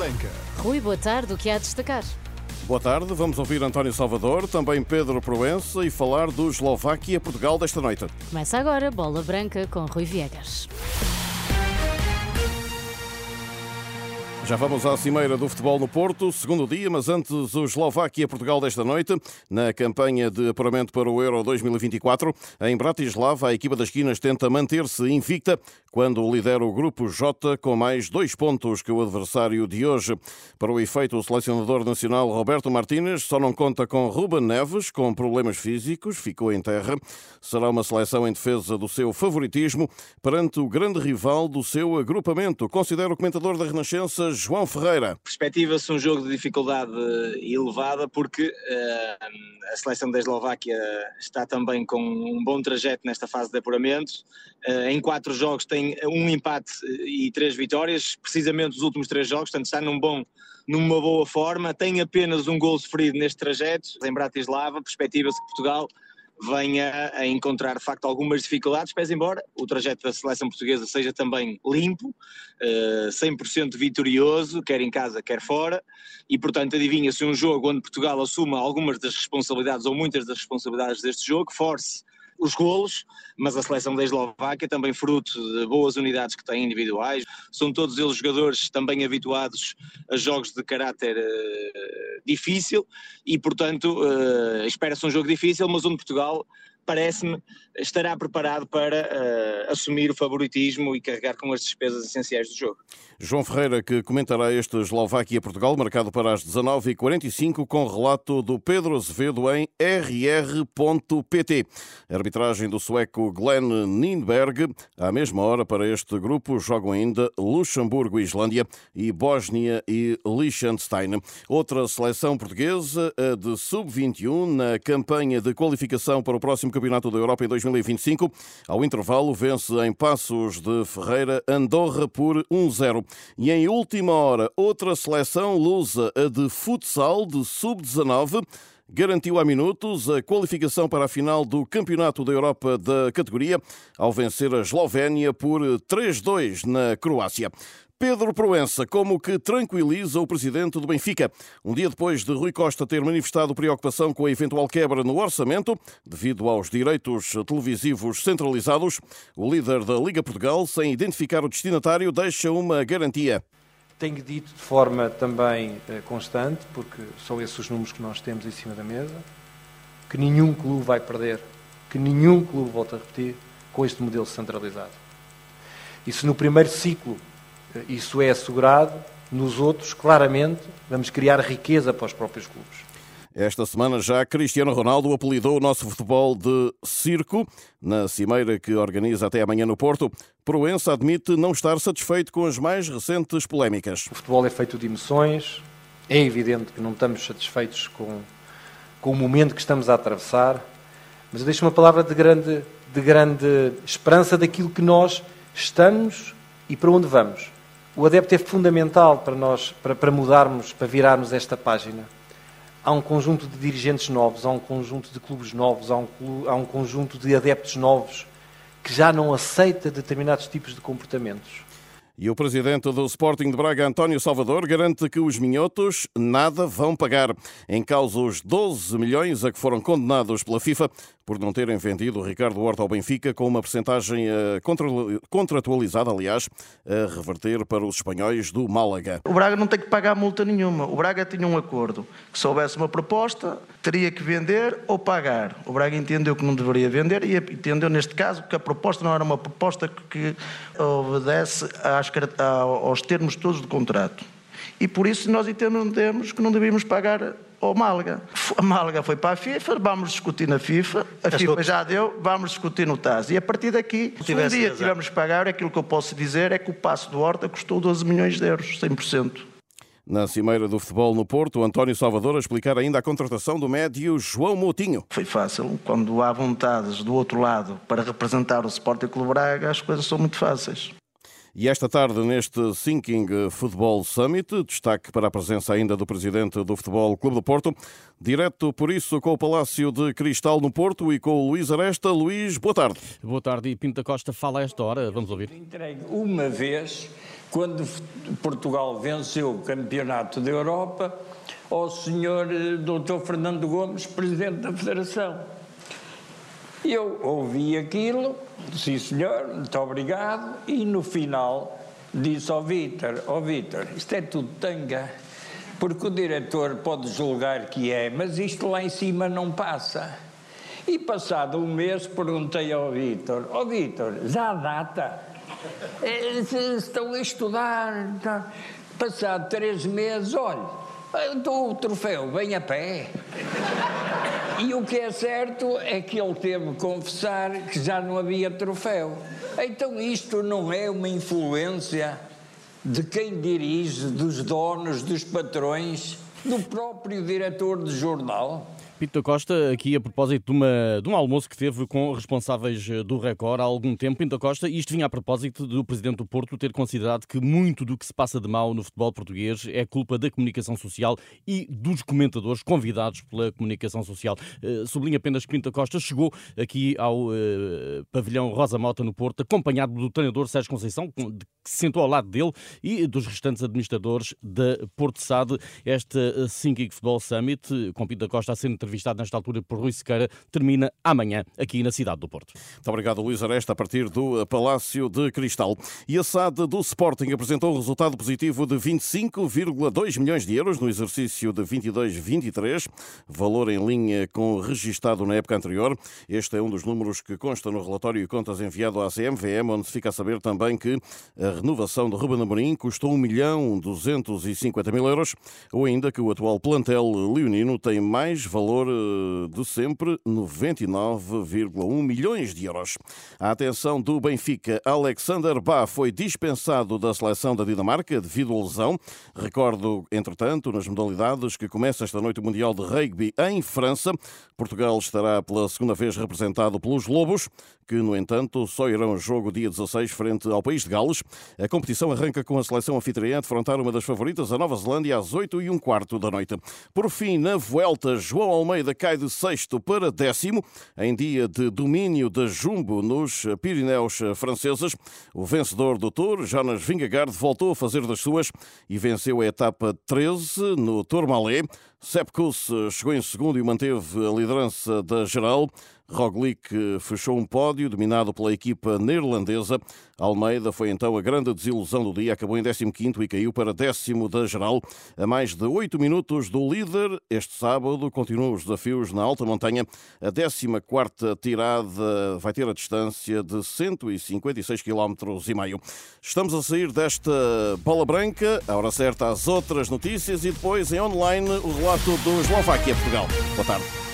Branca. Rui, boa tarde. O que há a destacar? Boa tarde, vamos ouvir António Salvador, também Pedro Proença e falar do Eslováquia-Portugal desta noite. Começa agora Bola Branca com Rui Viegas. Já vamos à cimeira do futebol no Porto, segundo dia, mas antes o Eslováquia-Portugal desta noite, na campanha de apuramento para o Euro 2024. Em Bratislava, a equipa das esquinas tenta manter-se invicta quando lidera o grupo J com mais dois pontos que o adversário de hoje. Para o efeito, o selecionador nacional Roberto Martínez só não conta com Ruben Neves, com problemas físicos, ficou em terra. Será uma seleção em defesa do seu favoritismo perante o grande rival do seu agrupamento, considera o comentador da Renascença João Ferreira. Perspectiva-se um jogo de dificuldade elevada porque uh, a seleção da Eslováquia está também com um bom trajeto nesta fase de apuramento. Uh, em quatro jogos tem um empate e três vitórias, precisamente os últimos três jogos, portanto está num bom, numa boa forma. Tem apenas um gol sofrido neste trajeto em Bratislava. Perspectiva-se que Portugal venha a encontrar de facto algumas dificuldades, pese embora o trajeto da seleção portuguesa seja também limpo, 100% eh, vitorioso, quer em casa, quer fora, e portanto adivinha-se um jogo onde Portugal assuma algumas das responsabilidades ou muitas das responsabilidades deste jogo, force os golos, mas a seleção da Eslováquia também fruto de boas unidades que têm individuais, são todos eles jogadores também habituados a jogos de caráter uh, difícil e portanto uh, espera-se um jogo difícil, mas onde Portugal parece-me, estará preparado para uh, assumir o favoritismo e carregar com as despesas essenciais do jogo. João Ferreira, que comentará este Eslováquia-Portugal, marcado para as 19h45, com relato do Pedro Azevedo em rr.pt. Arbitragem do sueco Glenn Nindberg. À mesma hora, para este grupo, jogam ainda Luxemburgo e Islândia e Bósnia e Liechtenstein. Outra seleção portuguesa, a de sub-21, na campanha de qualificação para o próximo Campeonato da Europa em 2025. Ao intervalo, vence em Passos de Ferreira Andorra por 1-0. E em última hora, outra seleção lusa, a de futsal de sub-19 garantiu há minutos a qualificação para a final do Campeonato da Europa da categoria, ao vencer a Eslovénia por 3-2 na Croácia. Pedro Proença, como que tranquiliza o presidente do Benfica. Um dia depois de Rui Costa ter manifestado preocupação com a eventual quebra no orçamento, devido aos direitos televisivos centralizados, o líder da Liga Portugal, sem identificar o destinatário, deixa uma garantia. Tenho dito de forma também eh, constante, porque são esses os números que nós temos em cima da mesa, que nenhum clube vai perder, que nenhum clube, volta a repetir, com este modelo centralizado. E se no primeiro ciclo isso é assegurado, nos outros, claramente, vamos criar riqueza para os próprios clubes. Esta semana já Cristiano Ronaldo apelidou o nosso futebol de circo na cimeira que organiza até amanhã no Porto. Proença admite não estar satisfeito com as mais recentes polémicas. O futebol é feito de emoções. É evidente que não estamos satisfeitos com, com o momento que estamos a atravessar, mas deixo uma palavra de grande, de grande esperança daquilo que nós estamos e para onde vamos. O adepto é fundamental para nós, para, para mudarmos, para virarmos esta página. Há um conjunto de dirigentes novos, há um conjunto de clubes novos, há um, há um conjunto de adeptos novos que já não aceita determinados tipos de comportamentos. E o presidente do Sporting de Braga, António Salvador, garante que os minhotos nada vão pagar. Em causa os 12 milhões a que foram condenados pela FIFA por não terem vendido Ricardo Horta ao Benfica com uma percentagem eh, contratualizada, aliás, a reverter para os espanhóis do Málaga. O Braga não tem que pagar multa nenhuma. O Braga tinha um acordo que se houvesse uma proposta, teria que vender ou pagar. O Braga entendeu que não deveria vender e entendeu neste caso que a proposta não era uma proposta que obedece às, aos termos todos do contrato. E por isso nós entendemos que não devíamos pagar ao Málaga. A Málaga foi para a FIFA, vamos discutir na FIFA, a FIFA já deu, vamos discutir no TAS. E a partir daqui, se um dia tivermos que pagar, aquilo que eu posso dizer é que o passo do Horta custou 12 milhões de euros, 100%. Na Cimeira do Futebol no Porto, António Salvador a explicar ainda a contratação do médio João Moutinho. Foi fácil. Quando há vontades do outro lado para representar o Sporting Clube Braga, as coisas são muito fáceis. E esta tarde, neste Thinking Football Summit, destaque para a presença ainda do presidente do Futebol Clube do Porto, direto por isso com o Palácio de Cristal no Porto e com o Luís Aresta. Luís, boa tarde. Boa tarde e Pinto da Costa fala a esta hora, vamos ouvir. Entregue uma vez quando Portugal venceu o Campeonato da Europa, ao senhor eh, Dr. Fernando Gomes, presidente da Federação. Eu ouvi aquilo, sim senhor, muito obrigado, e no final disse ao Vítor, ó oh, Vítor, isto é tudo tanga, porque o diretor pode julgar que é, mas isto lá em cima não passa. E passado um mês perguntei ao Vítor, ó oh, Vítor, já há data? Eh, estão a estudar, tá? passado três meses, olha, o troféu vem a pé. E o que é certo é que ele teve que confessar que já não havia troféu. Então isto não é uma influência de quem dirige, dos donos, dos patrões, do próprio diretor de jornal? Pinto Costa, aqui a propósito de, uma, de, um almoço que teve com responsáveis eh, do Record há algum tempo, Pinto Costa, e isto vinha a propósito do Presidente do Porto ter considerado que muito do que se passa de mal no futebol português é culpa da comunicação social e dos comentadores convidados pela comunicação social. Uh, sublinha apenas que Pinto Costa chegou aqui ao uh, pavilhão Rosa Mota no Porto, acompanhado do treinador Sérgio Conceição, que se sentou ao lado dele, e dos restantes administradores da Porto SAD. Esta Thinking Football Summit, com Pinto Costa a ser entrevistado nesta altura por Rui Sequeira, termina amanhã aqui na cidade do Porto. Muito obrigado, Luís Aresta, a partir do Palácio de Cristal. E a SAD do Sporting apresentou um resultado positivo de 25,2 milhões de euros no exercício de 22-23, valor em linha com o registado na época anterior. Este é um dos números que consta no relatório de contas enviado à CMVM, onde se fica a saber também que a renovação de Ruben Amorim custou 1 milhão 250 mil euros, ou ainda que o atual plantel leonino tem mais valor valor eh, de sempre, 99,1 milhões de euros. A atenção do Benfica, Alexander Bá foi dispensado da seleção da Dinamarca devido à lesão. Recordo, entretanto, nas modalidades que começa esta noite o Mundial de Rugby em França. Portugal estará pela segunda vez representado pelos Lobos, que, no entanto, só irão jogo dia 16 frente ao país de Gales. A competição arranca com a seleção anfitriã a defrontar uma das favoritas, a Nova Zelândia, às 8 e um quarto da noite. Por fim, na Vuelta, João Almeida cai de sexto para décimo, em dia de domínio da Jumbo nos Pirineus franceses. O vencedor do Tour, Jonas Vingegaard, voltou a fazer das suas e venceu a etapa 13 no Tourmalet. Sepkus chegou em segundo e manteve a liderança da geral. Roglic fechou um pódio dominado pela equipa neerlandesa. Almeida foi então a grande desilusão do dia, acabou em 15º e caiu para décimo da geral. A mais de 8 minutos do líder, este sábado continuam os desafios na alta montanha. A 14ª tirada vai ter a distância de 156 km e meio. Estamos a sair desta bola branca, a hora certa às outras notícias e depois em online o relato do Eslováquia Portugal. Boa tarde.